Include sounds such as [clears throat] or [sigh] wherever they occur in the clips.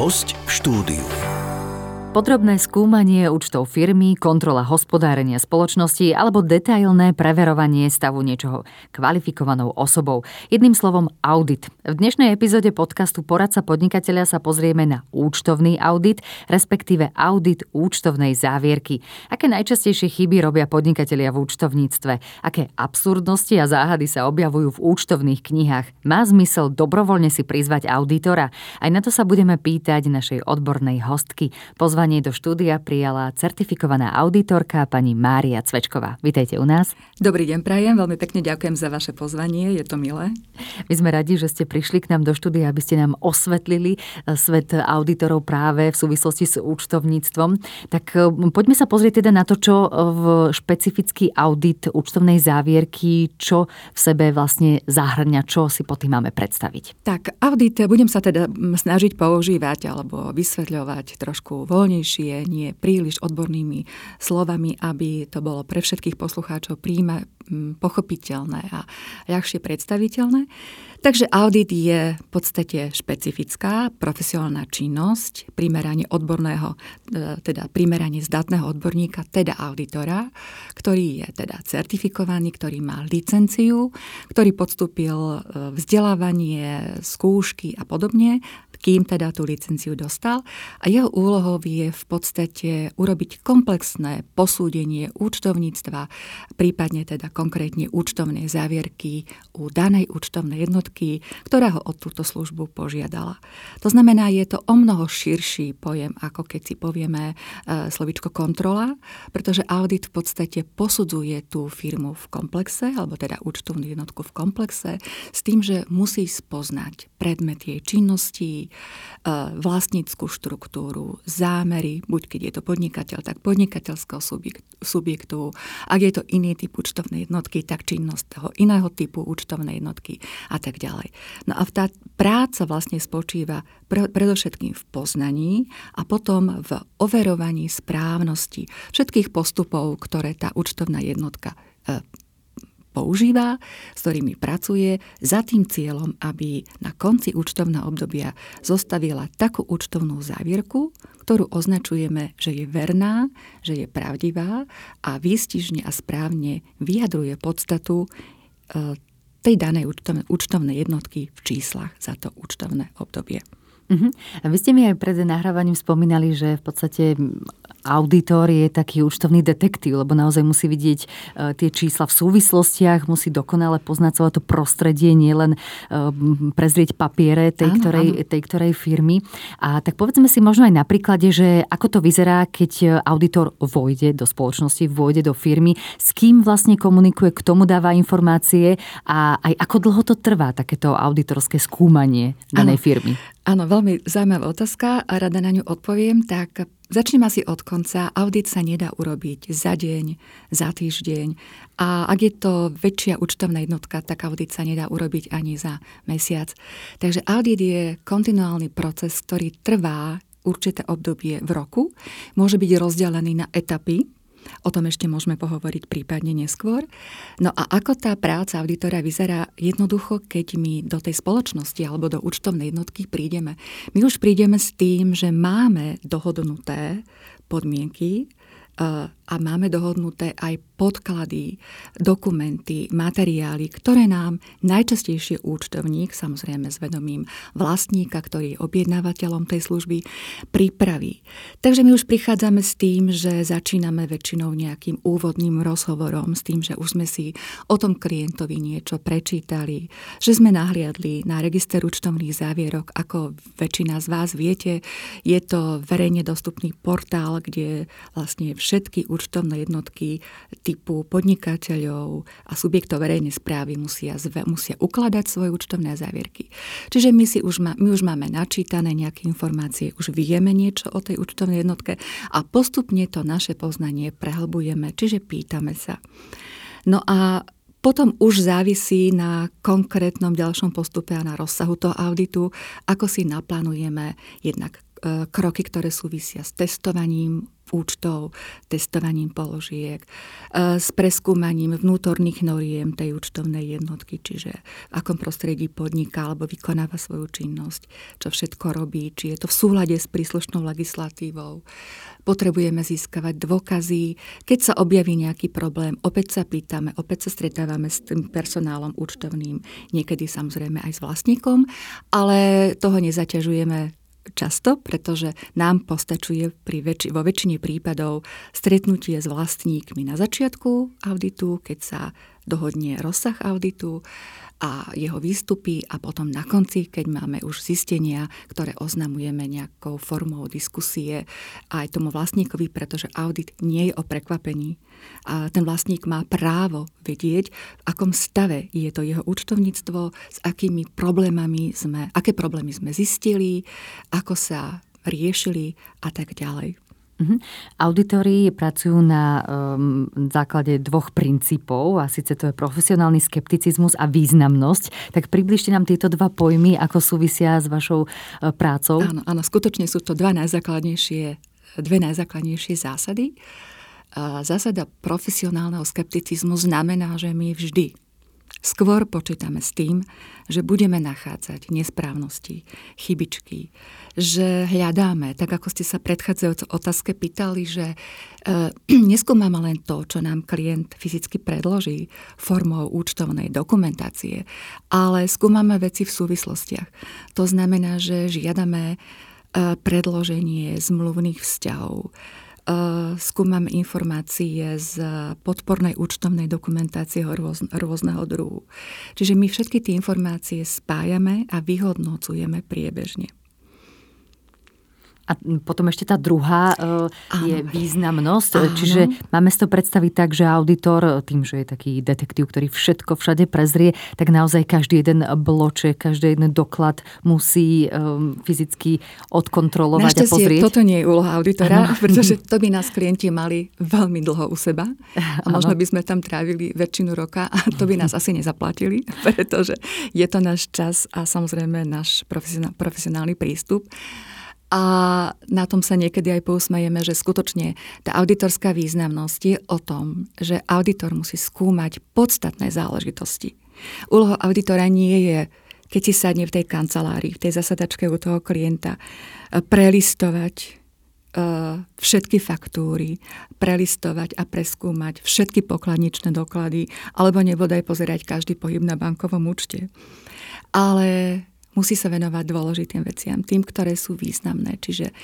Host v štúdiu. Podrobné skúmanie účtov firmy, kontrola hospodárenia spoločnosti alebo detailné preverovanie stavu niečoho kvalifikovanou osobou. Jedným slovom audit. V dnešnej epizóde podcastu Poradca podnikateľa sa pozrieme na účtovný audit, respektíve audit účtovnej závierky. Aké najčastejšie chyby robia podnikatelia v účtovníctve? Aké absurdnosti a záhady sa objavujú v účtovných knihách? Má zmysel dobrovoľne si prizvať auditora? Aj na to sa budeme pýtať našej odbornej hostky. Pozvať Pozvanie do štúdia prijala certifikovaná auditorka pani Mária Cvečková. Vítejte u nás. Dobrý deň, Prajem. Veľmi pekne ďakujem za vaše pozvanie. Je to milé. My sme radi, že ste prišli k nám do štúdia, aby ste nám osvetlili eh, svet auditorov práve v súvislosti s účtovníctvom. Tak eh, poďme sa pozrieť teda na to, čo eh, v špecifický audit účtovnej závierky, čo v sebe vlastne zahrňa, čo si po tým máme predstaviť. Tak, audit budem sa teda snažiť používať alebo vysvetľovať trošku voľne voľnejšie, nie príliš odbornými slovami, aby to bolo pre všetkých poslucháčov príjme, pochopiteľné a ľahšie predstaviteľné. Takže audit je v podstate špecifická profesionálna činnosť, primeranie odborného, e, teda primeranie zdatného odborníka, teda auditora, ktorý je teda certifikovaný, ktorý má licenciu, ktorý podstúpil e, vzdelávanie, skúšky a podobne, kým teda tú licenciu dostal. A jeho úlohou je v podstate urobiť komplexné posúdenie účtovníctva, prípadne teda konkrétne účtovnej závierky u danej účtovnej jednotky, ktorá ho o túto službu požiadala. To znamená, je to o mnoho širší pojem, ako keď si povieme e, slovičko kontrola, pretože audit v podstate posudzuje tú firmu v komplexe, alebo teda účtovnú jednotku v komplexe, s tým, že musí spoznať predmet jej činnosti, vlastníckú štruktúru, zámery, buď keď je to podnikateľ, tak podnikateľského subjektu, ak je to iný typ účtovnej jednotky, tak činnosť toho iného typu účtovnej jednotky a tak ďalej. No a tá práca vlastne spočíva predovšetkým v poznaní a potom v overovaní správnosti všetkých postupov, ktoré tá účtovná jednotka e, používa, s ktorými pracuje, za tým cieľom, aby na konci účtovného obdobia zostavila takú účtovnú závierku, ktorú označujeme, že je verná, že je pravdivá a výstižne a správne vyjadruje podstatu e, tej danej účtovnej jednotky v číslach za to účtovné obdobie. Uh-huh. A vy ste mi aj pred nahrávaním spomínali, že v podstate auditor je taký účtovný detektív, lebo naozaj musí vidieť e, tie čísla v súvislostiach, musí dokonale poznať celé to prostredie, nielen e, prezrieť papiere tej, áno, ktorej, áno. tej ktorej firmy. A tak povedzme si možno aj na príklade, že ako to vyzerá, keď auditor vojde do spoločnosti, vojde do firmy, s kým vlastne komunikuje, k tomu dáva informácie a aj ako dlho to trvá, takéto auditorské skúmanie danej áno. firmy. Áno, veľmi zaujímavá otázka a rada na ňu odpoviem. Tak začnem asi od konca. Audit sa nedá urobiť za deň, za týždeň. A ak je to väčšia účtovná jednotka, tak audit sa nedá urobiť ani za mesiac. Takže audit je kontinuálny proces, ktorý trvá určité obdobie v roku. Môže byť rozdelený na etapy, O tom ešte môžeme pohovoriť prípadne neskôr. No a ako tá práca auditora vyzerá jednoducho, keď my do tej spoločnosti alebo do účtovnej jednotky prídeme. My už prídeme s tým, že máme dohodnuté podmienky a máme dohodnuté aj podklady, dokumenty, materiály, ktoré nám najčastejšie účtovník, samozrejme s vedomím vlastníka, ktorý je objednávateľom tej služby, pripraví. Takže my už prichádzame s tým, že začíname väčšinou nejakým úvodným rozhovorom, s tým, že už sme si o tom klientovi niečo prečítali, že sme nahliadli na register účtovných závierok, ako väčšina z vás viete, je to verejne dostupný portál, kde vlastne všetky účtovné jednotky typu podnikateľov a subjektov verejnej správy musia, zve, musia ukladať svoje účtovné závierky. Čiže my, si už má, my už máme načítané nejaké informácie, už vieme niečo o tej účtovnej jednotke a postupne to naše poznanie prehlbujeme, čiže pýtame sa. No a potom už závisí na konkrétnom ďalšom postupe a na rozsahu toho auditu, ako si naplánujeme jednak e, kroky, ktoré súvisia s testovaním účtov, testovaním položiek, e, s preskúmaním vnútorných noriem tej účtovnej jednotky, čiže v akom prostredí podniká alebo vykonáva svoju činnosť, čo všetko robí, či je to v súlade s príslušnou legislatívou. Potrebujeme získavať dôkazy. Keď sa objaví nejaký problém, opäť sa pýtame, opäť sa stretávame s tým personálom účtovným, niekedy samozrejme aj s vlastníkom, ale toho nezaťažujeme často, pretože nám postačuje pri väč- vo väčšine prípadov stretnutie s vlastníkmi na začiatku auditu, keď sa dohodne rozsah auditu a jeho výstupy a potom na konci, keď máme už zistenia, ktoré oznamujeme nejakou formou diskusie aj tomu vlastníkovi, pretože audit nie je o prekvapení. A ten vlastník má právo vedieť, v akom stave je to jeho účtovníctvo, s akými problémami sme, aké problémy sme zistili, ako sa riešili a tak ďalej. Uh-huh. Auditori pracujú na um, základe dvoch princípov, a síce to je profesionálny skepticizmus a významnosť. Tak približte nám tieto dva pojmy, ako súvisia s vašou uh, prácou. Áno, áno, skutočne sú to dva najzákladnejšie, dve najzákladnejšie zásady. Uh, zásada profesionálneho skepticizmu znamená, že my vždy Skôr počítame s tým, že budeme nachádzať nesprávnosti, chybičky, že hľadáme, tak ako ste sa predchádzajúco otázke pýtali, že e, [clears throat] neskúmame len to, čo nám klient fyzicky predloží formou účtovnej dokumentácie, ale skúmame veci v súvislostiach. To znamená, že žiadame e, predloženie zmluvných vzťahov, skúmam informácie z podpornej účtovnej dokumentácie rôzneho druhu. Čiže my všetky tie informácie spájame a vyhodnocujeme priebežne. A potom ešte tá druhá uh, je významnosť. Áno. Čiže máme si to predstaviť tak, že auditor, tým, že je taký detektív, ktorý všetko všade prezrie, tak naozaj každý jeden bloček, každý jeden doklad musí um, fyzicky odkontrolovať a pozrieť. toto nie je úloha auditora, ano. pretože to by nás klienti mali veľmi dlho u seba. A možno by sme tam trávili väčšinu roka a to by nás asi nezaplatili, [laughs] pretože je to náš čas a samozrejme náš profesionálny prístup. A na tom sa niekedy aj pousmejeme, že skutočne tá auditorská významnosť je o tom, že auditor musí skúmať podstatné záležitosti. Úloha auditora nie je, keď si sadne v tej kancelárii, v tej zasadačke u toho klienta, prelistovať e, všetky faktúry, prelistovať a preskúmať všetky pokladničné doklady, alebo nebodaj pozerať každý pohyb na bankovom účte. Ale musí sa venovať dôležitým veciam, tým, ktoré sú významné. Čiže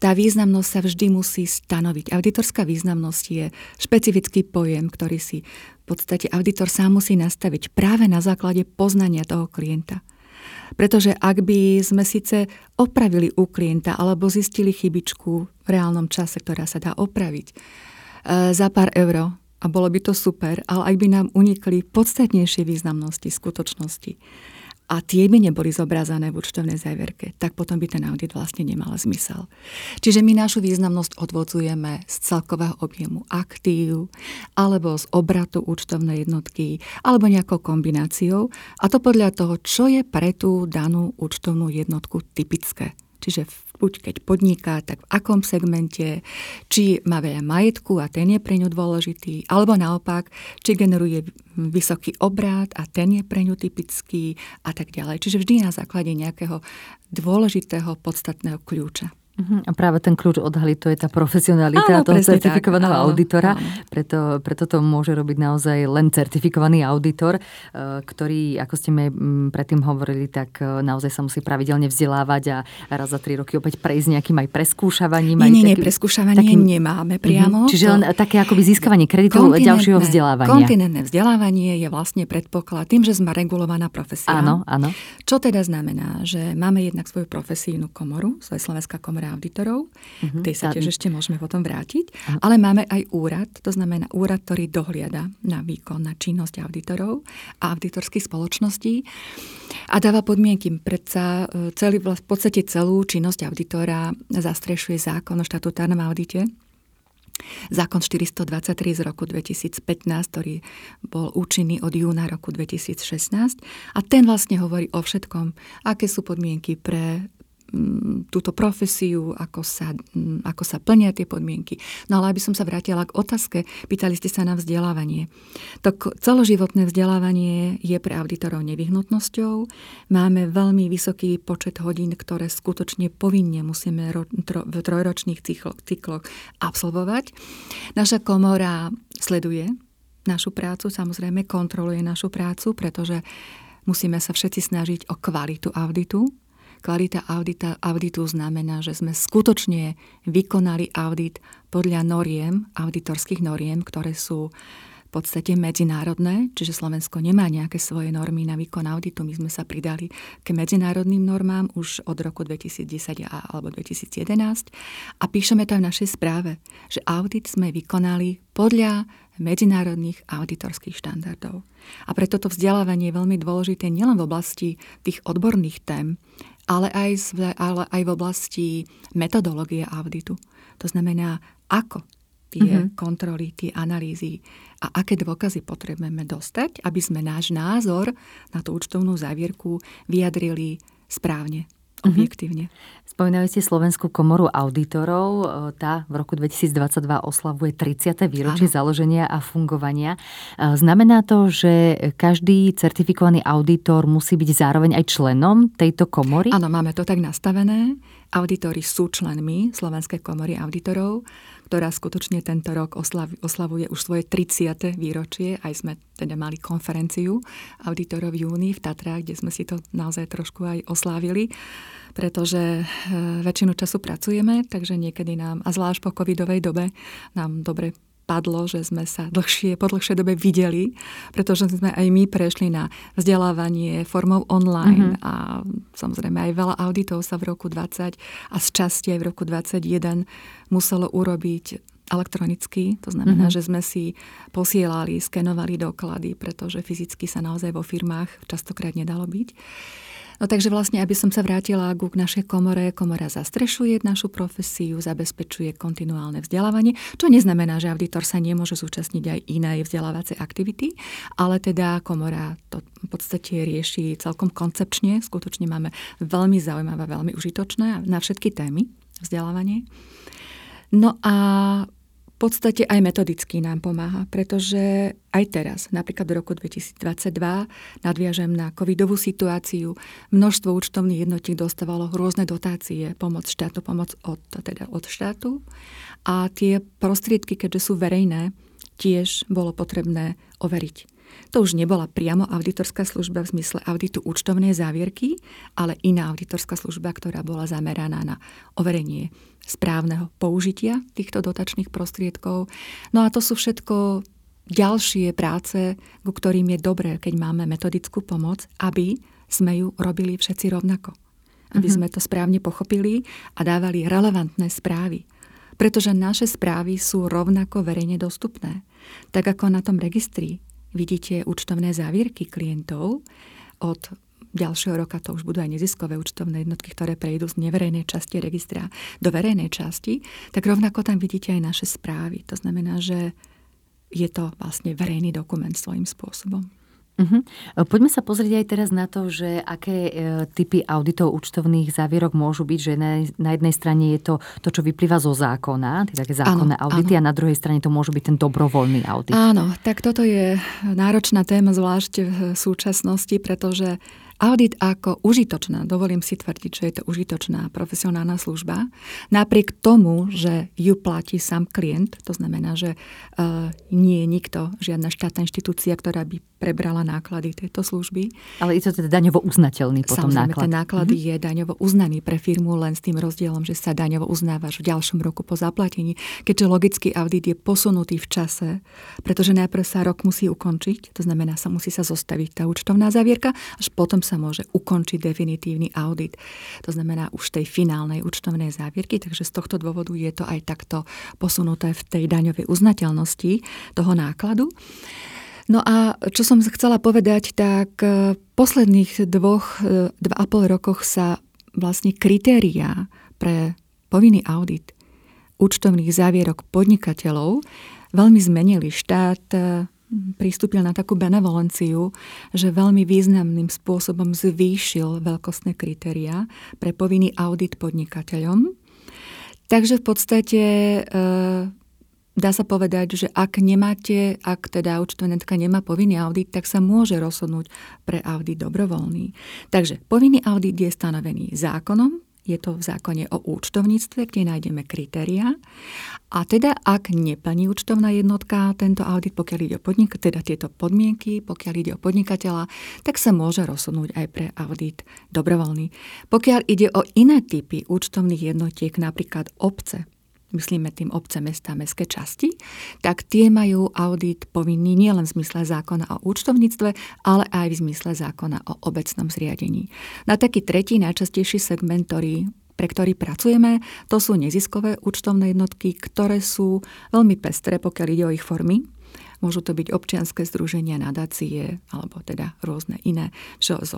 tá významnosť sa vždy musí stanoviť. Auditorská významnosť je špecifický pojem, ktorý si v podstate auditor sám musí nastaviť práve na základe poznania toho klienta. Pretože ak by sme síce opravili u klienta alebo zistili chybičku v reálnom čase, ktorá sa dá opraviť e, za pár euro, a bolo by to super, ale ak by nám unikli podstatnejšie významnosti, skutočnosti, a tie by neboli zobrazané v účtovnej záverke, tak potom by ten audit vlastne nemal zmysel. Čiže my našu významnosť odvodzujeme z celkového objemu aktív alebo z obratu účtovnej jednotky alebo nejakou kombináciou a to podľa toho, čo je pre tú danú účtovnú jednotku typické. Čiže buď keď podniká, tak v akom segmente, či má veľa majetku a ten je pre ňu dôležitý, alebo naopak, či generuje vysoký obrát a ten je pre ňu typický a tak ďalej. Čiže vždy na základe nejakého dôležitého podstatného kľúča. Uh-huh. A práve ten kľúč odhaliť, to je tá profesionalita áno, toho certifikovaného tak, auditora. Áno. Preto, preto to môže robiť naozaj len certifikovaný auditor, eh, ktorý, ako ste mi mm, predtým hovorili, tak eh, naozaj sa musí pravidelne vzdelávať a raz za tri roky opäť prejsť nejakým aj preskúšavaním. Nie, nie, nie, preskúšavanie takým, nemáme priamo. Uh-huh. Čiže len také akoby získavanie kreditu ďalšieho vzdelávania. Kontinentné vzdelávanie je vlastne predpoklad tým, že sme regulovaná profesia. Áno, áno. Čo teda znamená, že máme jednak svoju profesijnú komoru, svoje Slovenská komora komora auditorov, uh-huh. tej sa tiež ešte môžeme potom vrátiť, uh-huh. ale máme aj úrad, to znamená úrad, ktorý dohliada na výkon, na činnosť auditorov a auditorských spoločností a dáva podmienky. Predsa e, celý, v podstate celú činnosť auditora zastrešuje zákon o štatutárnom audite, Zákon 423 z roku 2015, ktorý bol účinný od júna roku 2016 a ten vlastne hovorí o všetkom, aké sú podmienky pre túto profesiu, ako sa, mm, ako sa plnia tie podmienky. No ale aby som sa vrátila k otázke, pýtali ste sa na vzdelávanie. To celoživotné vzdelávanie je pre auditorov nevyhnutnosťou. Máme veľmi vysoký počet hodín, ktoré skutočne povinne musíme v trojročných cykloch absolvovať. Naša komora sleduje našu prácu, samozrejme kontroluje našu prácu, pretože musíme sa všetci snažiť o kvalitu auditu. Kvalita audita, auditu znamená, že sme skutočne vykonali audit podľa noriem, auditorských noriem, ktoré sú v podstate medzinárodné, čiže Slovensko nemá nejaké svoje normy na výkon auditu. My sme sa pridali k medzinárodným normám už od roku 2010 alebo 2011 a píšeme to v našej správe, že audit sme vykonali podľa medzinárodných auditorských štandardov. A preto to vzdelávanie je veľmi dôležité nielen v oblasti tých odborných tém, ale aj, ale aj v oblasti metodológie auditu. To znamená, ako tie mm-hmm. kontroly, tie analýzy a aké dôkazy potrebujeme dostať, aby sme náš názor na tú účtovnú závierku vyjadrili správne. Mhm. objektívne. Spomínajú ste Slovenskú komoru auditorov. E, tá v roku 2022 oslavuje 30. výročie ano. založenia a fungovania. E, znamená to, že každý certifikovaný auditor musí byť zároveň aj členom tejto komory? Áno, máme to tak nastavené. Auditori sú členmi Slovenskej komory auditorov, ktorá skutočne tento rok oslavuje už svoje 30. výročie. Aj sme teda mali konferenciu auditorov v júni v Tatrách, kde sme si to naozaj trošku aj oslávili pretože e, väčšinu času pracujeme, takže niekedy nám, a zvlášť po covidovej dobe, nám dobre padlo, že sme sa dlhšie, po dlhšej dobe videli, pretože sme aj my prešli na vzdelávanie formou online mm-hmm. a samozrejme aj veľa auditov sa v roku 20 a z časti aj v roku 21 muselo urobiť elektronicky, to znamená, mm-hmm. že sme si posielali, skenovali doklady, pretože fyzicky sa naozaj vo firmách častokrát nedalo byť. No takže vlastne, aby som sa vrátila k našej komore, komora zastrešuje našu profesiu, zabezpečuje kontinuálne vzdelávanie, čo neznamená, že auditor sa nemôže zúčastniť aj inej vzdelávacej aktivity, ale teda komora to v podstate rieši celkom koncepčne, skutočne máme veľmi zaujímavé, veľmi užitočné na všetky témy vzdelávanie. No a podstate aj metodicky nám pomáha, pretože aj teraz, napríklad v roku 2022, nadviažem na covidovú situáciu, množstvo účtovných jednotiek dostávalo rôzne dotácie, pomoc štátu, pomoc od, teda od štátu a tie prostriedky, keďže sú verejné, tiež bolo potrebné overiť. To už nebola priamo auditorská služba v zmysle auditu účtovnej závierky, ale iná auditorská služba, ktorá bola zameraná na overenie správneho použitia týchto dotačných prostriedkov. No a to sú všetko ďalšie práce, ku ktorým je dobré, keď máme metodickú pomoc, aby sme ju robili všetci rovnako. Aby mm-hmm. sme to správne pochopili a dávali relevantné správy. Pretože naše správy sú rovnako verejne dostupné. Tak ako na tom registri vidíte účtovné závierky klientov od ďalšieho roka to už budú aj neziskové účtovné jednotky, ktoré prejdú z neverejnej časti registra do verejnej časti, tak rovnako tam vidíte aj naše správy. To znamená, že je to vlastne verejný dokument svojím spôsobom. Uh-huh. Poďme sa pozrieť aj teraz na to, že aké e, typy auditov účtovných závierok môžu byť, že na, na jednej strane je to to, čo vyplýva zo zákona, tie také zákonné áno, audity áno. a na druhej strane to môže byť ten dobrovoľný audit. Áno, tak toto je náročná téma, zvlášť v súčasnosti, pretože Audit ako užitočná, dovolím si tvrdiť, že je to užitočná profesionálna služba, napriek tomu, že ju platí sám klient, to znamená, že uh, nie je nikto, žiadna štátna inštitúcia, ktorá by prebrala náklady tejto služby. Ale je to teda daňovo uznateľný potom Samozrejme, náklad. ten náklad mm-hmm. je daňovo uznaný pre firmu len s tým rozdielom, že sa daňovo uznáva v ďalšom roku po zaplatení, keďže logický audit je posunutý v čase, pretože najprv sa rok musí ukončiť, to znamená, sa musí sa zostaviť tá účtovná závierka, až potom sa môže ukončiť definitívny audit. To znamená už tej finálnej účtovnej závierky, takže z tohto dôvodu je to aj takto posunuté v tej daňovej uznateľnosti toho nákladu. No a čo som chcela povedať, tak v posledných dvoch, e, dva a pol rokoch sa vlastne kritériá pre povinný audit účtovných závierok podnikateľov veľmi zmenili. Štát e, pristúpil na takú benevolenciu, že veľmi významným spôsobom zvýšil veľkostné kritéria pre povinný audit podnikateľom. Takže v podstate e, dá sa povedať, že ak nemáte, ak teda účtovníka nemá povinný audit, tak sa môže rozhodnúť pre audit dobrovoľný. Takže povinný audit je stanovený zákonom, je to v zákone o účtovníctve, kde nájdeme kritéria. A teda, ak neplní účtovná jednotka tento audit, pokiaľ ide o podnik, teda tieto podmienky, pokiaľ ide o podnikateľa, tak sa môže rozhodnúť aj pre audit dobrovoľný. Pokiaľ ide o iné typy účtovných jednotiek, napríklad obce, myslíme tým obce, mesta, mestské časti, tak tie majú audit povinný nielen v zmysle zákona o účtovníctve, ale aj v zmysle zákona o obecnom zriadení. Na taký tretí najčastejší segment, ktorý pre ktorý pracujeme, to sú neziskové účtovné jednotky, ktoré sú veľmi pestré, pokiaľ ide o ich formy. Môžu to byť občianské združenia, nadácie alebo teda rôzne iné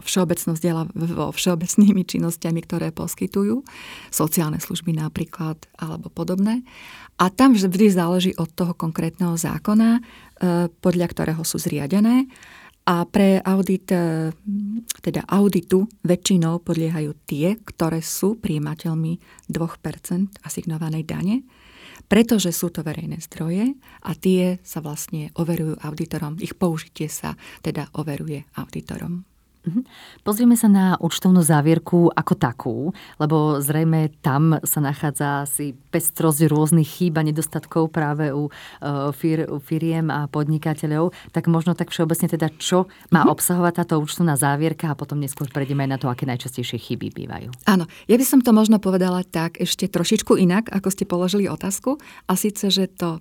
všeobecnosť vo všeobecnými činnosťami, ktoré poskytujú, sociálne služby napríklad alebo podobné. A tam vždy záleží od toho konkrétneho zákona, e, podľa ktorého sú zriadené. A pre audit, e, teda auditu väčšinou podliehajú tie, ktoré sú príjimateľmi 2% asignovanej dane pretože sú to verejné zdroje a tie sa vlastne overujú auditorom. Ich použitie sa teda overuje auditorom. Mhm. Pozrieme sa na účtovnú závierku ako takú, lebo zrejme tam sa nachádza asi pestrosť rôznych chýb a nedostatkov práve u, e, fir, firiem a podnikateľov. Tak možno tak všeobecne teda, čo má mm-hmm. obsahovať táto účtovná závierka a potom neskôr prejdeme aj na to, aké najčastejšie chyby bývajú. Áno, ja by som to možno povedala tak ešte trošičku inak, ako ste položili otázku. A síce, že to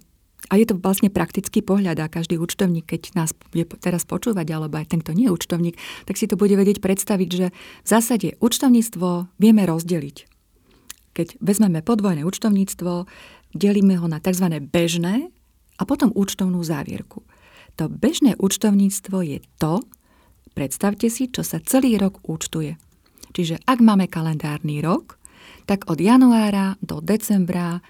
a je to vlastne praktický pohľad a každý účtovník, keď nás bude teraz počúvať, alebo aj ten, kto nie je účtovník, tak si to bude vedieť predstaviť, že v zásade účtovníctvo vieme rozdeliť. Keď vezmeme podvojné účtovníctvo, delíme ho na tzv. bežné a potom účtovnú závierku. To bežné účtovníctvo je to, predstavte si, čo sa celý rok účtuje. Čiže ak máme kalendárny rok, tak od januára do decembra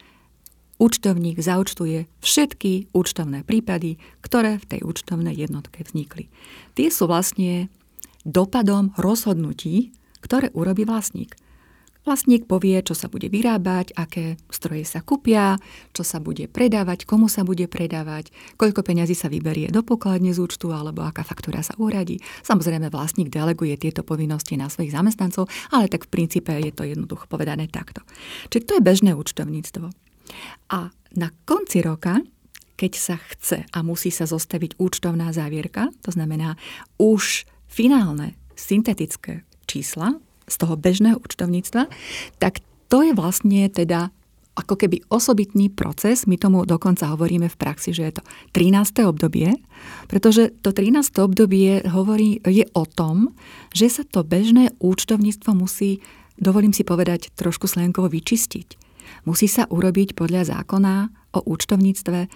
účtovník zaučtuje všetky účtovné prípady, ktoré v tej účtovnej jednotke vznikli. Tie sú vlastne dopadom rozhodnutí, ktoré urobí vlastník. Vlastník povie, čo sa bude vyrábať, aké stroje sa kúpia, čo sa bude predávať, komu sa bude predávať, koľko peňazí sa vyberie do pokladne z účtu alebo aká faktúra sa uradí. Samozrejme, vlastník deleguje tieto povinnosti na svojich zamestnancov, ale tak v princípe je to jednoducho povedané takto. Čiže to je bežné účtovníctvo. A na konci roka, keď sa chce a musí sa zostaviť účtovná závierka, to znamená už finálne syntetické čísla z toho bežného účtovníctva, tak to je vlastne teda ako keby osobitný proces, my tomu dokonca hovoríme v praxi, že je to 13. obdobie, pretože to 13. obdobie hovorí, je o tom, že sa to bežné účtovníctvo musí, dovolím si povedať, trošku slenkovo vyčistiť. Musí sa urobiť podľa zákona o účtovníctve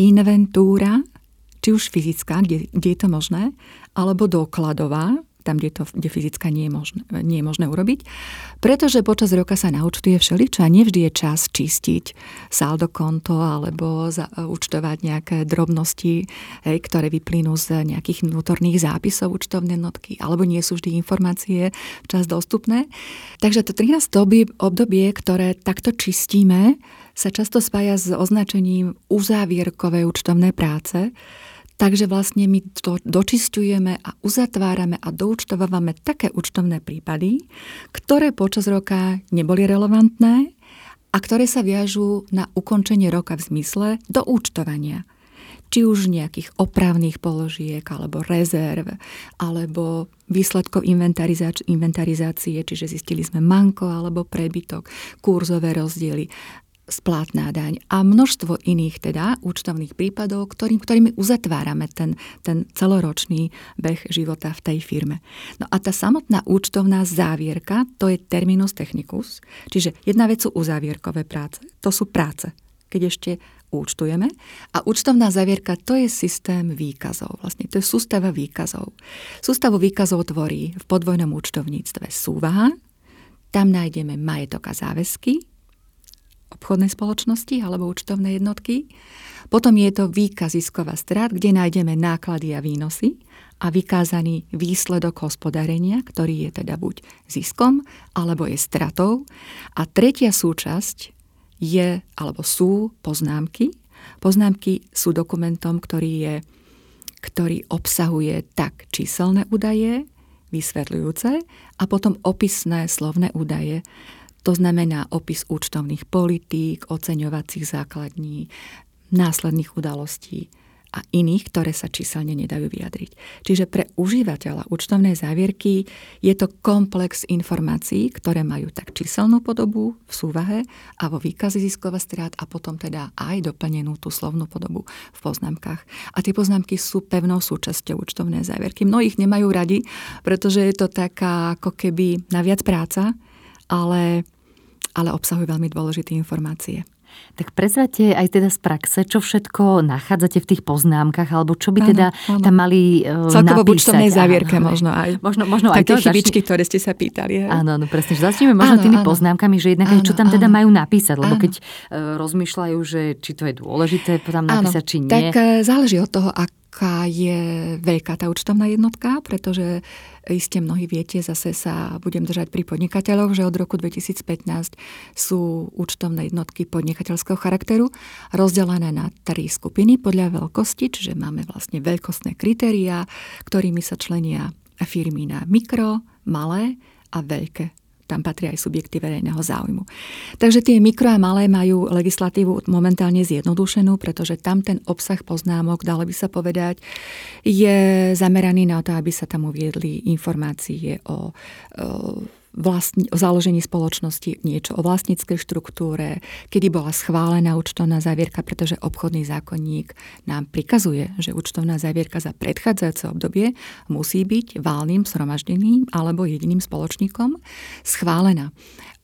inventúra, či už fyzická, kde, kde je to možné, alebo dokladová, tam, kde, to, kde fyzická nie je, možné, nie je možné urobiť, pretože počas roka sa naučtuje všeličo a nevždy je čas čistiť saldo konto alebo účtovať nejaké drobnosti, hej, ktoré vyplynú z nejakých vnútorných zápisov účtovnej notky, alebo nie sú vždy informácie včas dostupné. Takže to 13. obdobie, ktoré takto čistíme, sa často spája s označením uzávierkovej účtovnej práce, Takže vlastne my to dočistujeme a uzatvárame a doučtovávame také účtovné prípady, ktoré počas roka neboli relevantné a ktoré sa viažú na ukončenie roka v zmysle do účtovania. Či už nejakých opravných položiek, alebo rezerv, alebo výsledkov inventarizácie, čiže zistili sme manko alebo prebytok, kurzové rozdiely splátná daň a množstvo iných teda účtovných prípadov, ktorým, ktorými uzatvárame ten, ten celoročný beh života v tej firme. No a tá samotná účtovná závierka, to je terminus technicus, čiže jedna vec sú uzávierkové práce, to sú práce, keď ešte účtujeme. A účtovná zavierka to je systém výkazov. Vlastne to je sústava výkazov. Sústavu výkazov tvorí v podvojnom účtovníctve súvaha, tam nájdeme majetok a záväzky, obchodnej spoločnosti alebo účtovné jednotky. Potom je to výkaz zisková strát, kde nájdeme náklady a výnosy a vykázaný výsledok hospodárenia, ktorý je teda buď ziskom alebo je stratou. A tretia súčasť je alebo sú poznámky. Poznámky sú dokumentom, ktorý, je, ktorý obsahuje tak číselné údaje, vysvetľujúce a potom opisné slovné údaje, to znamená opis účtovných politík, oceňovacích základní, následných udalostí a iných, ktoré sa číselne nedajú vyjadriť. Čiže pre užívateľa účtovnej závierky je to komplex informácií, ktoré majú tak číselnú podobu v súvahe a vo výkazi ziskova strát a potom teda aj doplnenú tú slovnú podobu v poznámkach. A tie poznámky sú pevnou súčasťou účtovnej závierky. Mnohých nemajú radi, pretože je to taká ako keby naviac práca, ale, ale obsahujú veľmi dôležité informácie. Tak prezrate aj teda z praxe, čo všetko nachádzate v tých poznámkach, alebo čo by teda ano, tam mali uh, Celkovo napísať. Celkovo závierke áno, možno aj. Možno, možno Také aj to chybičky, začne... ktoré ste sa pýtali. Hej? Áno, no presne. Že začneme možno áno, tými áno. poznámkami, že jednak áno, čo tam teda áno. majú napísať, lebo áno. keď uh, rozmýšľajú, že či to je dôležité tam napísať, áno, či nie. Tak uh, záleží od toho, ak aká je veľká tá účtovná jednotka, pretože iste mnohí viete, zase sa budem držať pri podnikateľoch, že od roku 2015 sú účtovné jednotky podnikateľského charakteru rozdelené na tri skupiny podľa veľkosti, čiže máme vlastne veľkostné kritériá, ktorými sa členia firmy na mikro, malé a veľké tam patria aj subjekty verejného záujmu. Takže tie mikro a malé majú legislatívu momentálne zjednodušenú, pretože tam ten obsah poznámok, dalo by sa povedať, je zameraný na to, aby sa tam uviedli informácie o, o vlastni, o založení spoločnosti, niečo o vlastníckej štruktúre, kedy bola schválená účtovná závierka, pretože obchodný zákonník nám prikazuje, že účtovná závierka za predchádzajúce obdobie musí byť válnym sromaždením alebo jediným spoločníkom schválená.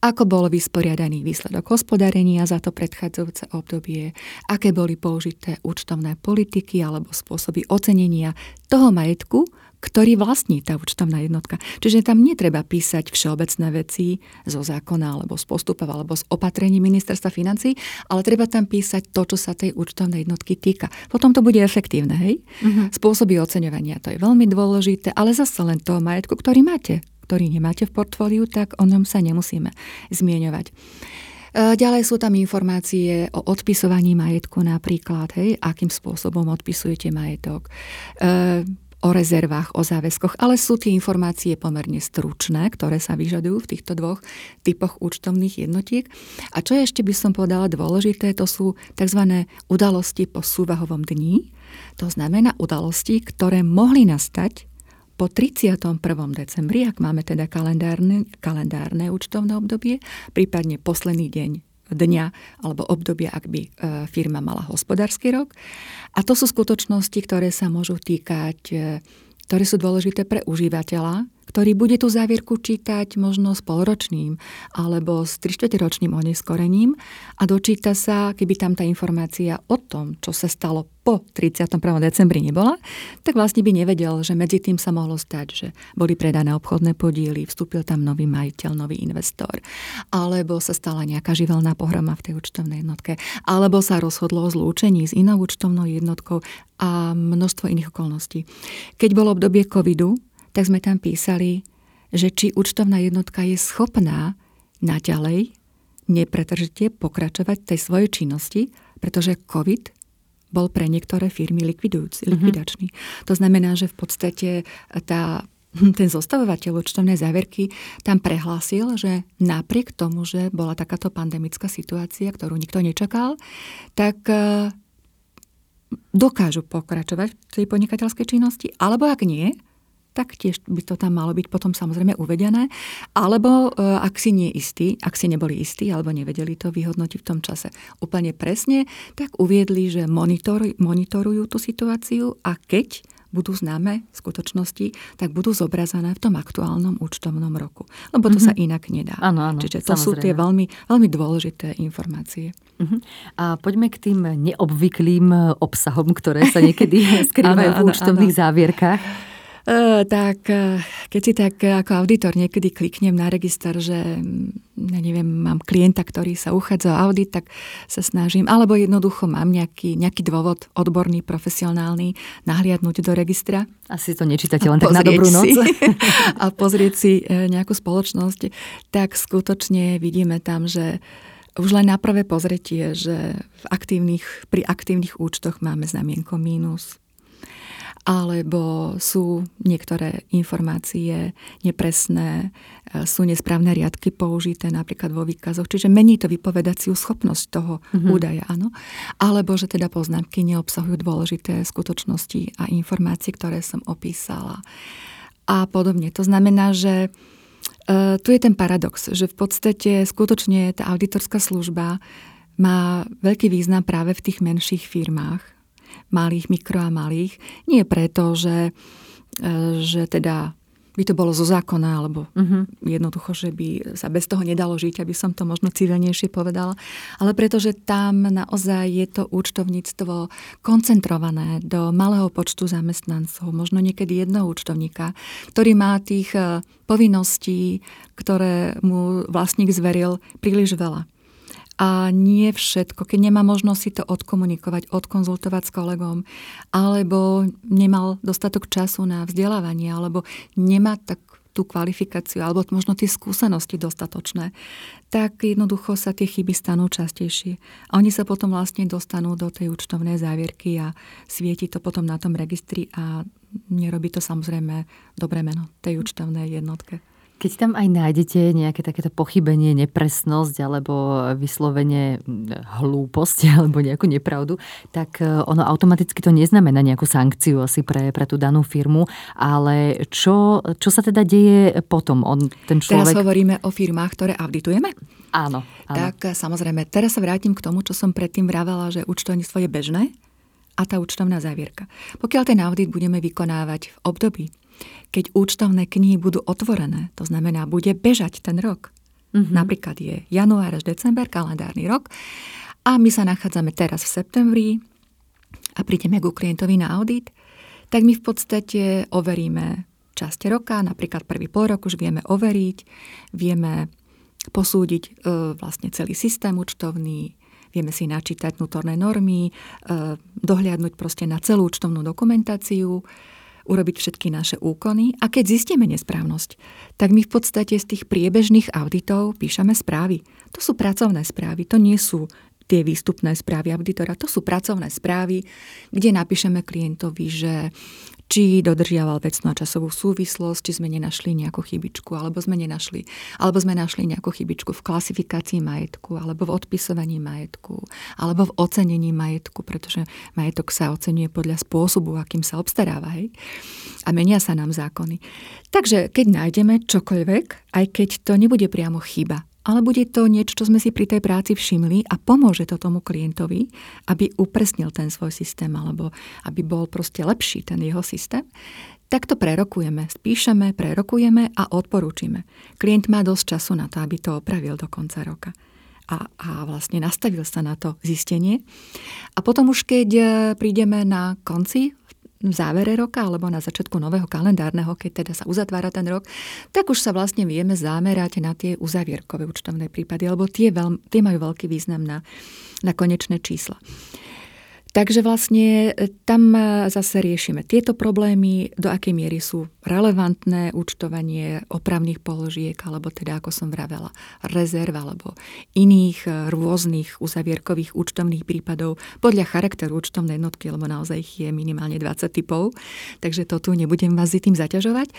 Ako bol vysporiadaný výsledok hospodárenia za to predchádzajúce obdobie, aké boli použité účtovné politiky alebo spôsoby ocenenia toho majetku, ktorý vlastní tá účtovná jednotka. Čiže tam netreba písať všeobecné veci zo zákona alebo z postupov alebo z opatrení ministerstva financí, ale treba tam písať to, čo sa tej účtovnej jednotky týka. Potom to bude efektívne, hej? Uh-huh. Spôsoby oceňovania, to je veľmi dôležité, ale zase len toho majetku, ktorý máte, ktorý nemáte v portfóliu, tak o ňom sa nemusíme zmieňovať. E, ďalej sú tam informácie o odpisovaní majetku napríklad, hej, akým spôsobom odpisujete majetok. E, o rezervách, o záväzkoch, ale sú tie informácie pomerne stručné, ktoré sa vyžadujú v týchto dvoch typoch účtovných jednotiek. A čo ešte by som povedala dôležité, to sú tzv. udalosti po súvahovom dni. To znamená udalosti, ktoré mohli nastať po 31. decembri, ak máme teda kalendárne, kalendárne účtovné obdobie, prípadne posledný deň dňa alebo obdobia, ak by e, firma mala hospodársky rok. A to sú skutočnosti, ktoré sa môžu týkať, e, ktoré sú dôležité pre užívateľa, ktorý bude tú závierku čítať možno s polročným alebo s 3 ročným oneskorením a dočíta sa, keby tam tá informácia o tom, čo sa stalo po 31. decembri nebola, tak vlastne by nevedel, že medzi tým sa mohlo stať, že boli predané obchodné podiely, vstúpil tam nový majiteľ, nový investor, alebo sa stala nejaká živelná pohroma v tej účtovnej jednotke, alebo sa rozhodlo o zlúčení s inou účtovnou jednotkou a množstvo iných okolností. Keď bolo obdobie covidu, tak sme tam písali, že či účtovná jednotka je schopná naďalej nepretržite pokračovať tej svojej činnosti, pretože COVID bol pre niektoré firmy likvidujúci, mhm. likvidačný. Mm-hmm. To znamená, že v podstate tá, ten zostavovateľ účtovnej záverky tam prehlásil, že napriek tomu, že bola takáto pandemická situácia, ktorú nikto nečakal, tak e, dokážu pokračovať v tej podnikateľskej činnosti, alebo ak nie, tak tiež by to tam malo byť potom samozrejme uvedené. Alebo e, ak si nie istí, ak si neboli istí alebo nevedeli to vyhodnotiť v tom čase úplne presne, tak uviedli, že monitor, monitorujú tú situáciu a keď budú známe skutočnosti, tak budú zobrazené v tom aktuálnom účtovnom roku. Lebo to mm-hmm. sa inak nedá. Áno, áno, Čiže to samozrejme. sú tie veľmi, veľmi dôležité informácie. Uh-huh. A poďme k tým neobvyklým obsahom, ktoré sa niekedy [laughs] skrývajú v účtovných áno. závierkach. Uh, tak uh, keď si tak uh, ako auditor niekedy kliknem na register, že mm, ja neviem, mám klienta, ktorý sa uchádza o audit, tak sa snažím, alebo jednoducho mám nejaký, nejaký dôvod odborný, profesionálny, nahliadnúť do registra. Asi to nečítate len tak na dobrú noc. Si, [laughs] [laughs] a pozrieť si nejakú spoločnosť, tak skutočne vidíme tam, že už len na prvé pozretie, že v aktívnych, pri aktívnych účtoch máme znamienko mínus, alebo sú niektoré informácie nepresné, e, sú nesprávne riadky použité napríklad vo výkazoch, čiže mení to vypovedaciu schopnosť toho mm-hmm. údaja, áno. Alebo že teda poznámky neobsahujú dôležité skutočnosti a informácie, ktoré som opísala a podobne. To znamená, že uh, tu je ten paradox, že v podstate skutočne tá auditorská služba má veľký význam práve v tých menších firmách, malých, mikro a malých. Nie preto, že, e, že teda by to bolo zo zákona, alebo uh-huh. jednoducho, že by sa bez toho nedalo žiť, aby som to možno civilnejšie povedala, ale pretože tam naozaj je to účtovníctvo koncentrované do malého počtu zamestnancov, možno niekedy jednoho účtovníka, ktorý má tých e, povinností, ktoré mu vlastník zveril, príliš veľa a nie všetko, keď nemá možnosť si to odkomunikovať, odkonzultovať s kolegom, alebo nemal dostatok času na vzdelávanie, alebo nemá tak tú kvalifikáciu, alebo možno tie skúsenosti dostatočné, tak jednoducho sa tie chyby stanú častejšie. A oni sa potom vlastne dostanú do tej účtovnej závierky a svieti to potom na tom registri a nerobí to samozrejme dobré meno tej účtovnej jednotke. Keď tam aj nájdete nejaké takéto pochybenie, nepresnosť alebo vyslovene hlúposť [laughs] alebo nejakú nepravdu, tak e, ono automaticky to neznamená nejakú sankciu asi pre, pre tú danú firmu, ale čo, čo sa teda deje potom? On, ten človek... Teraz hovoríme o firmách, ktoré auditujeme? Áno, áno. Tak e, samozrejme, teraz sa vrátim k tomu, čo som predtým vravela, že účtovníctvo je bežné a tá účtovná závierka. Pokiaľ ten audit budeme vykonávať v období, keď účtovné knihy budú otvorené, to znamená, bude bežať ten rok. Mm-hmm. Napríklad je január až december, kalendárny rok, a my sa nachádzame teraz v septembri a prídeme ku klientovi na audit, tak my v podstate overíme časť roka, napríklad prvý pol rok už vieme overiť, vieme posúdiť e, vlastne celý systém účtovný, vieme si načítať vnútorné normy, e, dohliadnúť proste na celú účtovnú dokumentáciu, urobiť všetky naše úkony a keď zistíme nesprávnosť, tak my v podstate z tých priebežných auditov píšeme správy. To sú pracovné správy, to nie sú tie výstupné správy auditora. To sú pracovné správy, kde napíšeme klientovi, že či dodržiaval vecnú a časovú súvislosť, či sme nenašli nejakú chybičku, alebo sme nenašli, alebo sme našli nejakú chybičku v klasifikácii majetku, alebo v odpisovaní majetku, alebo v ocenení majetku, pretože majetok sa ocenuje podľa spôsobu, akým sa obstaráva. Hej? A menia sa nám zákony. Takže keď nájdeme čokoľvek, aj keď to nebude priamo chyba, ale bude to niečo, čo sme si pri tej práci všimli a pomôže to tomu klientovi, aby upresnil ten svoj systém alebo aby bol proste lepší ten jeho systém, tak to prerokujeme, spíšeme, prerokujeme a odporúčime. Klient má dosť času na to, aby to opravil do konca roka. A, a vlastne nastavil sa na to zistenie. A potom už keď e, prídeme na konci v závere roka alebo na začiatku nového kalendárneho, keď teda sa uzatvára ten rok, tak už sa vlastne vieme zamerať na tie uzavierkové účtovné prípady, lebo tie, veľ, tie majú veľký význam na, na konečné čísla. Takže vlastne e, tam zase riešime tieto problémy, do akej miery sú relevantné účtovanie opravných položiek, alebo teda, ako som vravela, rezerv alebo iných e, rôznych uzavierkových účtovných prípadov podľa charakteru účtovnej jednotky, lebo naozaj ich je minimálne 20 typov, takže to tu nebudem vás tým zaťažovať.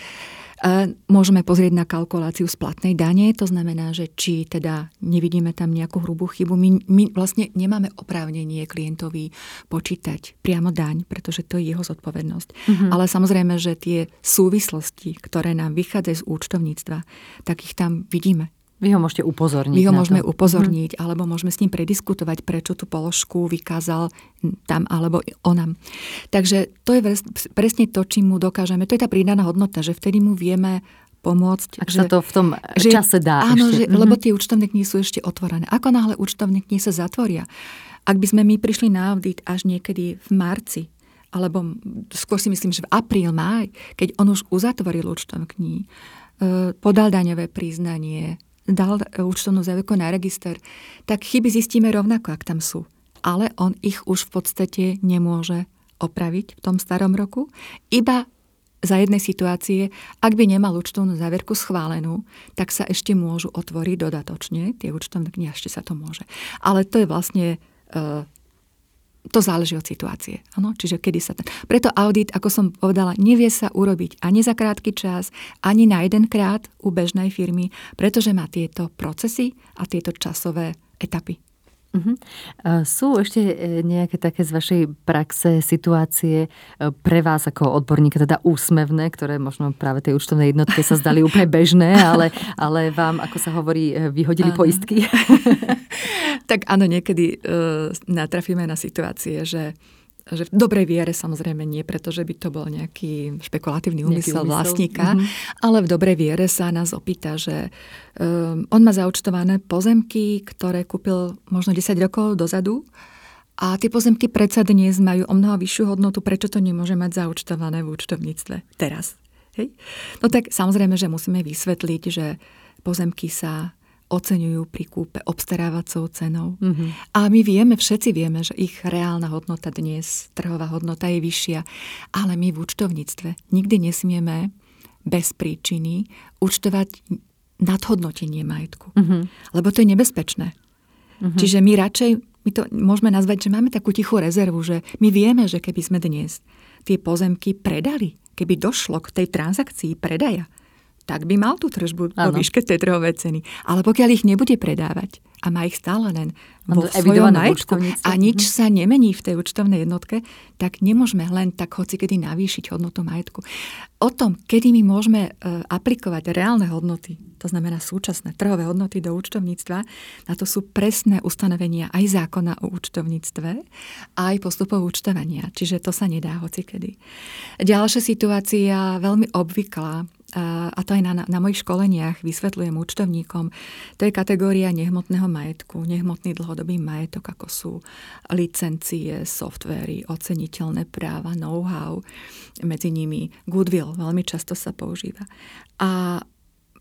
Môžeme pozrieť na kalkuláciu splatnej dane, to znamená, že či teda nevidíme tam nejakú hrubú chybu. My, my vlastne nemáme oprávnenie klientovi počítať priamo daň, pretože to je jeho zodpovednosť. Mm-hmm. Ale samozrejme, že tie súvislosti, ktoré nám vychádzajú z účtovníctva, tak ich tam vidíme. Vy ho môžete upozorniť. My ho môžeme to. upozorniť, mm. alebo môžeme s ním prediskutovať, prečo tú položku vykázal tam alebo onam. Takže to je presne to, čím mu dokážeme. To je tá pridaná hodnota, že vtedy mu vieme pomôcť. Ak že, sa to v tom že, čase dá Áno, ešte. Že, mm-hmm. lebo tie účtovné knihy sú ešte otvorené. Ako náhle účtovné knihy sa zatvoria, ak by sme my prišli na audit až niekedy v marci, alebo skôr si myslím, že v apríl, máj, keď on už uzatvoril účtovní, e, podal daňové priznanie, dal účtovnú závierku na register, tak chyby zistíme rovnako, ak tam sú. Ale on ich už v podstate nemôže opraviť v tom starom roku, iba za jednej situácie, ak by nemal účtovnú závierku schválenú, tak sa ešte môžu otvoriť dodatočne tie účtovné knihy, ešte sa to môže. Ale to je vlastne uh, to záleží od situácie. Ano? Čiže kedy sa ten... Preto audit, ako som povedala, nevie sa urobiť ani za krátky čas, ani na jeden krát u bežnej firmy, pretože má tieto procesy a tieto časové etapy. Uh-huh. Sú ešte e, nejaké také z vašej praxe situácie e, pre vás ako odborníka, teda úsmevné, ktoré možno práve tej účtovnej jednotke sa zdali úplne bežné, ale, ale vám, ako sa hovorí, e, vyhodili ano. poistky? [laughs] tak áno, niekedy uh, natrafíme na situácie, že že v dobrej viere samozrejme nie, pretože by to bol nejaký špekulatívny úmysel, úmysel. vlastníka, mm-hmm. ale v dobrej viere sa nás opýta, že um, on má zaučtované pozemky, ktoré kúpil možno 10 rokov dozadu a tie pozemky predsa dnes majú o mnoho vyššiu hodnotu, prečo to nemôže mať zaučtované v účtovníctve teraz. Hej? No tak samozrejme, že musíme vysvetliť, že pozemky sa oceňujú pri kúpe obstarávacou cenou. Mm-hmm. A my vieme, všetci vieme, že ich reálna hodnota dnes, trhová hodnota je vyššia, ale my v účtovníctve nikdy nesmieme bez príčiny účtovať nadhodnotenie majetku. Mm-hmm. Lebo to je nebezpečné. Mm-hmm. Čiže my radšej, my to môžeme nazvať, že máme takú tichú rezervu, že my vieme, že keby sme dnes tie pozemky predali, keby došlo k tej transakcii predaja, tak by mal tú tržbu ano. vo výške tej trhovej ceny. Ale pokiaľ ich nebude predávať a má ich stále len vo svojom majetku a nič mhm. sa nemení v tej účtovnej jednotke, tak nemôžeme len tak hocikedy navýšiť hodnotu majetku. O tom, kedy my môžeme e, aplikovať reálne hodnoty, to znamená súčasné trhové hodnoty do účtovníctva, na to sú presné ustanovenia aj zákona o účtovníctve, aj postupov účtovania. Čiže to sa nedá hocikedy. Ďalšia situácia, veľmi obvyklá, a to aj na, na mojich školeniach vysvetľujem účtovníkom, to je kategória nehmotného majetku, nehmotný dlhodobý majetok, ako sú licencie, softvery, oceniteľné práva, know-how, medzi nimi goodwill, veľmi často sa používa. A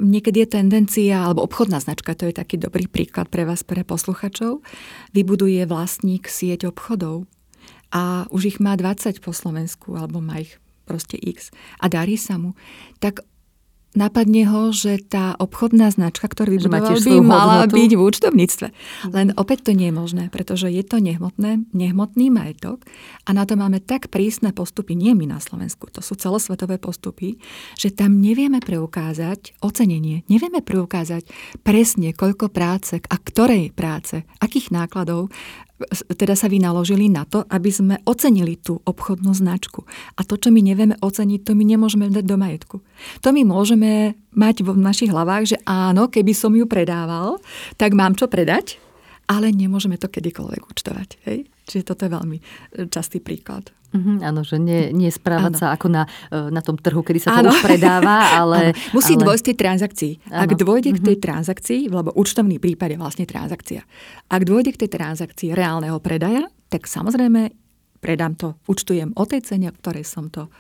niekedy je tendencia, alebo obchodná značka, to je taký dobrý príklad pre vás, pre posluchačov, vybuduje vlastník sieť obchodov a už ich má 20 po Slovensku, alebo má ich proste x a darí sa mu, tak napadne ho, že tá obchodná značka, ktorú vybudoval, by mala hodnotu. byť v účtovníctve. Len opäť to nie je možné, pretože je to nehmotné, nehmotný majetok a na to máme tak prísne postupy, nie my na Slovensku, to sú celosvetové postupy, že tam nevieme preukázať ocenenie, nevieme preukázať presne, koľko práce a ktorej práce, akých nákladov teda sa vynaložili na to, aby sme ocenili tú obchodnú značku. A to, čo my nevieme oceniť, to my nemôžeme dať do majetku. To my môžeme mať v našich hlavách, že áno, keby som ju predával, tak mám čo predať, ale nemôžeme to kedykoľvek účtovať. Hej? Čiže toto je veľmi e, častý príklad. Mm-hmm, áno, že nie, nie správať áno. sa ako na, e, na tom trhu, kedy sa to už predáva, [laughs] ale... Áno. Musí ale... dôjsť tej transakcii. Áno. Ak dôjde k tej mhm. transakcii, lebo účtovný prípad je vlastne transakcia. Ak dôjde k tej transakcii reálneho predaja, tak samozrejme predám to, účtujem o tej cene, ktorej som to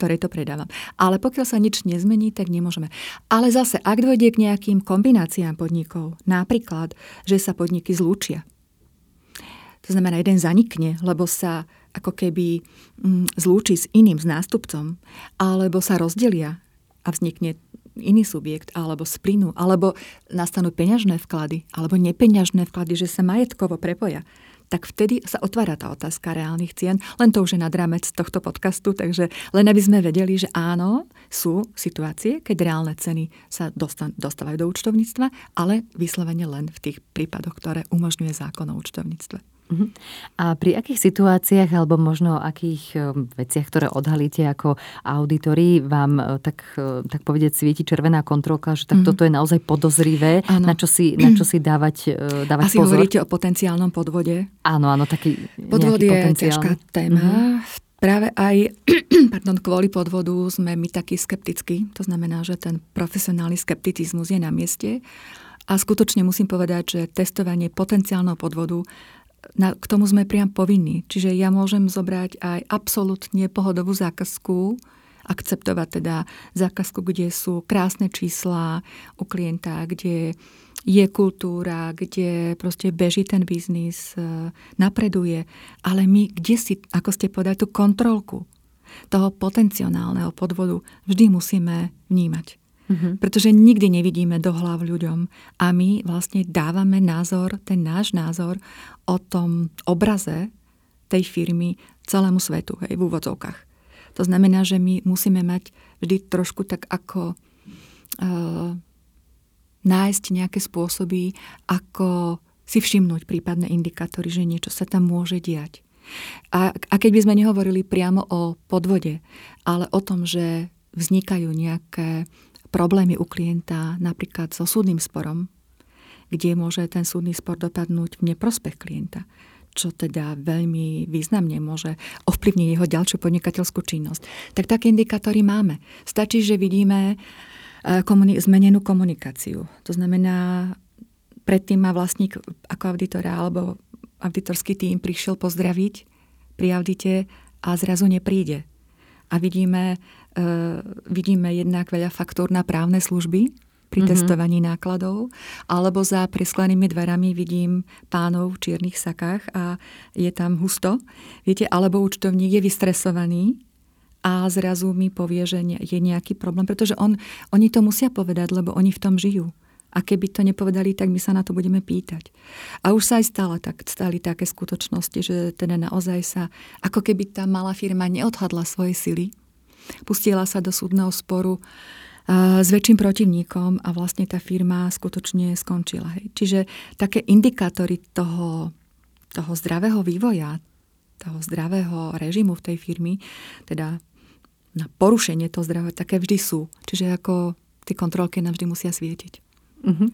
ktorej to predávam. Ale pokiaľ sa nič nezmení, tak nemôžeme. Ale zase, ak dôjde k nejakým kombináciám podnikov, napríklad, že sa podniky zlúčia, to znamená, jeden zanikne, lebo sa ako keby mm, zlúči s iným, s nástupcom, alebo sa rozdelia a vznikne iný subjekt, alebo splynú, alebo nastanú peňažné vklady, alebo nepeňažné vklady, že sa majetkovo prepoja tak vtedy sa otvára tá otázka reálnych cien. Len to už je nad rámec tohto podcastu, takže len aby sme vedeli, že áno, sú situácie, keď reálne ceny sa dostávajú do účtovníctva, ale vyslovene len v tých prípadoch, ktoré umožňuje zákon o účtovníctve. Mhm. A pri akých situáciách alebo možno akých e, veciach, ktoré odhalíte ako auditori, vám e, tak, e, tak povedať svieti červená kontrolka, že tak mm-hmm. toto je naozaj podozrivé, na čo, si, na čo si [clears throat] dávať, dávať Asi pozor? hovoríte o potenciálnom podvode? Áno, áno, taký Podvod je ťažká téma. Mm-hmm. Práve aj [clears throat] pardon, kvôli podvodu sme my takí skeptickí. To znamená, že ten profesionálny skepticizmus je na mieste. A skutočne musím povedať, že testovanie potenciálneho podvodu na, k tomu sme priam povinní. Čiže ja môžem zobrať aj absolútne pohodovú zákazku, akceptovať teda zákazku, kde sú krásne čísla u klienta, kde je kultúra, kde proste beží ten biznis, e, napreduje. Ale my, kde si, ako ste povedali, tú kontrolku toho potenciálneho podvodu vždy musíme vnímať. Mm-hmm. Pretože nikdy nevidíme do hlav ľuďom a my vlastne dávame názor, ten náš názor o tom obraze tej firmy celému svetu, hej, v úvodzovkách. To znamená, že my musíme mať vždy trošku tak ako uh, nájsť nejaké spôsoby, ako si všimnúť prípadné indikátory, že niečo sa tam môže diať. A, a keď by sme nehovorili priamo o podvode, ale o tom, že vznikajú nejaké problémy u klienta napríklad so súdnym sporom, kde môže ten súdny spor dopadnúť v neprospech klienta, čo teda veľmi významne môže ovplyvniť jeho ďalšiu podnikateľskú činnosť. Tak také indikátory máme. Stačí, že vidíme eh, komuni- zmenenú komunikáciu. To znamená, predtým má vlastník ako auditora alebo auditorský tým prišiel pozdraviť pri audite a zrazu nepríde. A vidíme E, vidíme jednak veľa faktúr na právne služby pri mm-hmm. testovaní nákladov, alebo za presklenými dverami vidím pánov v čiernych sakách a je tam husto. Viete, alebo účtovník je vystresovaný a zrazu mi povie, že je nejaký problém, pretože on, oni to musia povedať, lebo oni v tom žijú. A keby to nepovedali, tak my sa na to budeme pýtať. A už sa aj stala, tak, stali také skutočnosti, že teda naozaj sa, ako keby tá malá firma neodhadla svoje sily, pustila sa do súdneho sporu s väčším protivníkom a vlastne tá firma skutočne skončila. Hej. Čiže také indikátory toho, toho zdravého vývoja, toho zdravého režimu v tej firmy, teda na porušenie toho zdravia, také vždy sú. Čiže ako tie kontrolky nám vždy musia svietiť. Uh-huh.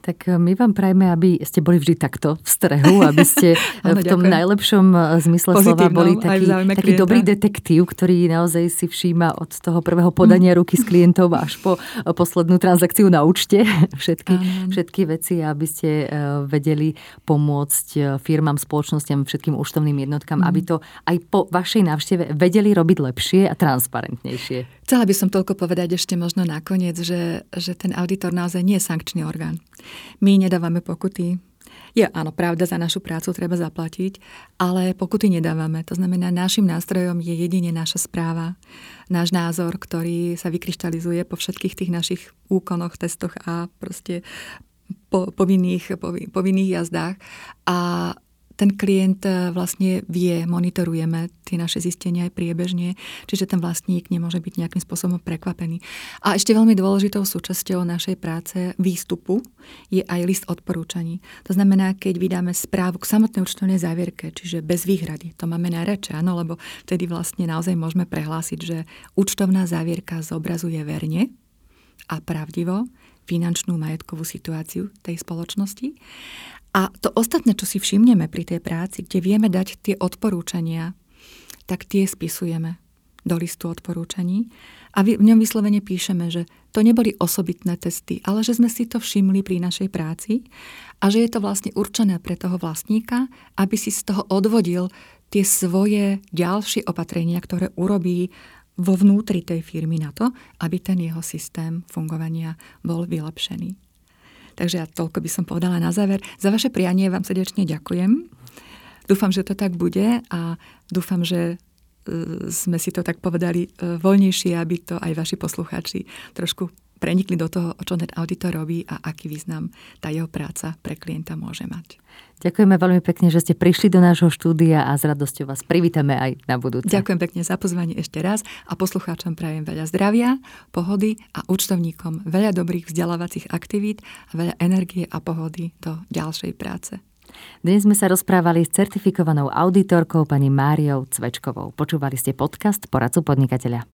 Tak e, my vám prajme, aby ste boli vždy takto v strehu, aby ste [laughs] ano, v tom ďakujem. najlepšom e, zmysle slova boli taký, taký dobrý detektív, ktorý naozaj si všíma od toho prvého podania uh-huh. ruky s klientov až po poslednú transakciu na účte [laughs] všetky, všetky veci, aby ste vedeli pomôcť firmám, spoločnostiam, všetkým účtovným jednotkám, uh-huh. aby to aj po vašej návšteve vedeli robiť lepšie a transparentnejšie. Chcela by som toľko povedať ešte možno nakoniec, že, že ten auditor naozaj nie je sankčný orgán. My nedávame pokuty. Je áno, pravda, za našu prácu treba zaplatiť, ale pokuty nedávame. To znamená, našim nástrojom je jedine naša správa, náš názor, ktorý sa vykryštalizuje po všetkých tých našich úkonoch, testoch a proste po, povinných, povinných jazdách. A ten klient e, vlastne vie, monitorujeme tie naše zistenia aj priebežne, čiže ten vlastník nemôže byť nejakým spôsobom prekvapený. A ešte veľmi dôležitou súčasťou našej práce výstupu je aj list odporúčaní. To znamená, keď vydáme správu k samotnej účtovnej závierke, čiže bez výhrady, to máme najradšej, áno, lebo vtedy vlastne naozaj môžeme prehlásiť, že účtovná závierka zobrazuje verne a pravdivo finančnú majetkovú situáciu tej spoločnosti. A to ostatné, čo si všimneme pri tej práci, kde vieme dať tie odporúčania, tak tie spisujeme do listu odporúčaní a v ňom vyslovene píšeme, že to neboli osobitné testy, ale že sme si to všimli pri našej práci a že je to vlastne určené pre toho vlastníka, aby si z toho odvodil tie svoje ďalšie opatrenia, ktoré urobí vo vnútri tej firmy na to, aby ten jeho systém fungovania bol vylepšený. Takže ja toľko by som povedala na záver. Za vaše prianie vám srdečne ďakujem. Dúfam, že to tak bude a dúfam, že e, sme si to tak povedali e, voľnejšie, aby to aj vaši poslucháči trošku prenikli do toho, čo ten auditor robí a aký význam tá jeho práca pre klienta môže mať. Ďakujeme veľmi pekne, že ste prišli do nášho štúdia a s radosťou vás privítame aj na budúce. Ďakujem pekne za pozvanie ešte raz a poslucháčom prajem veľa zdravia, pohody a účtovníkom veľa dobrých vzdelávacích aktivít a veľa energie a pohody do ďalšej práce. Dnes sme sa rozprávali s certifikovanou auditorkou pani Máriou Cvečkovou. Počúvali ste podcast Poradcu podnikateľa.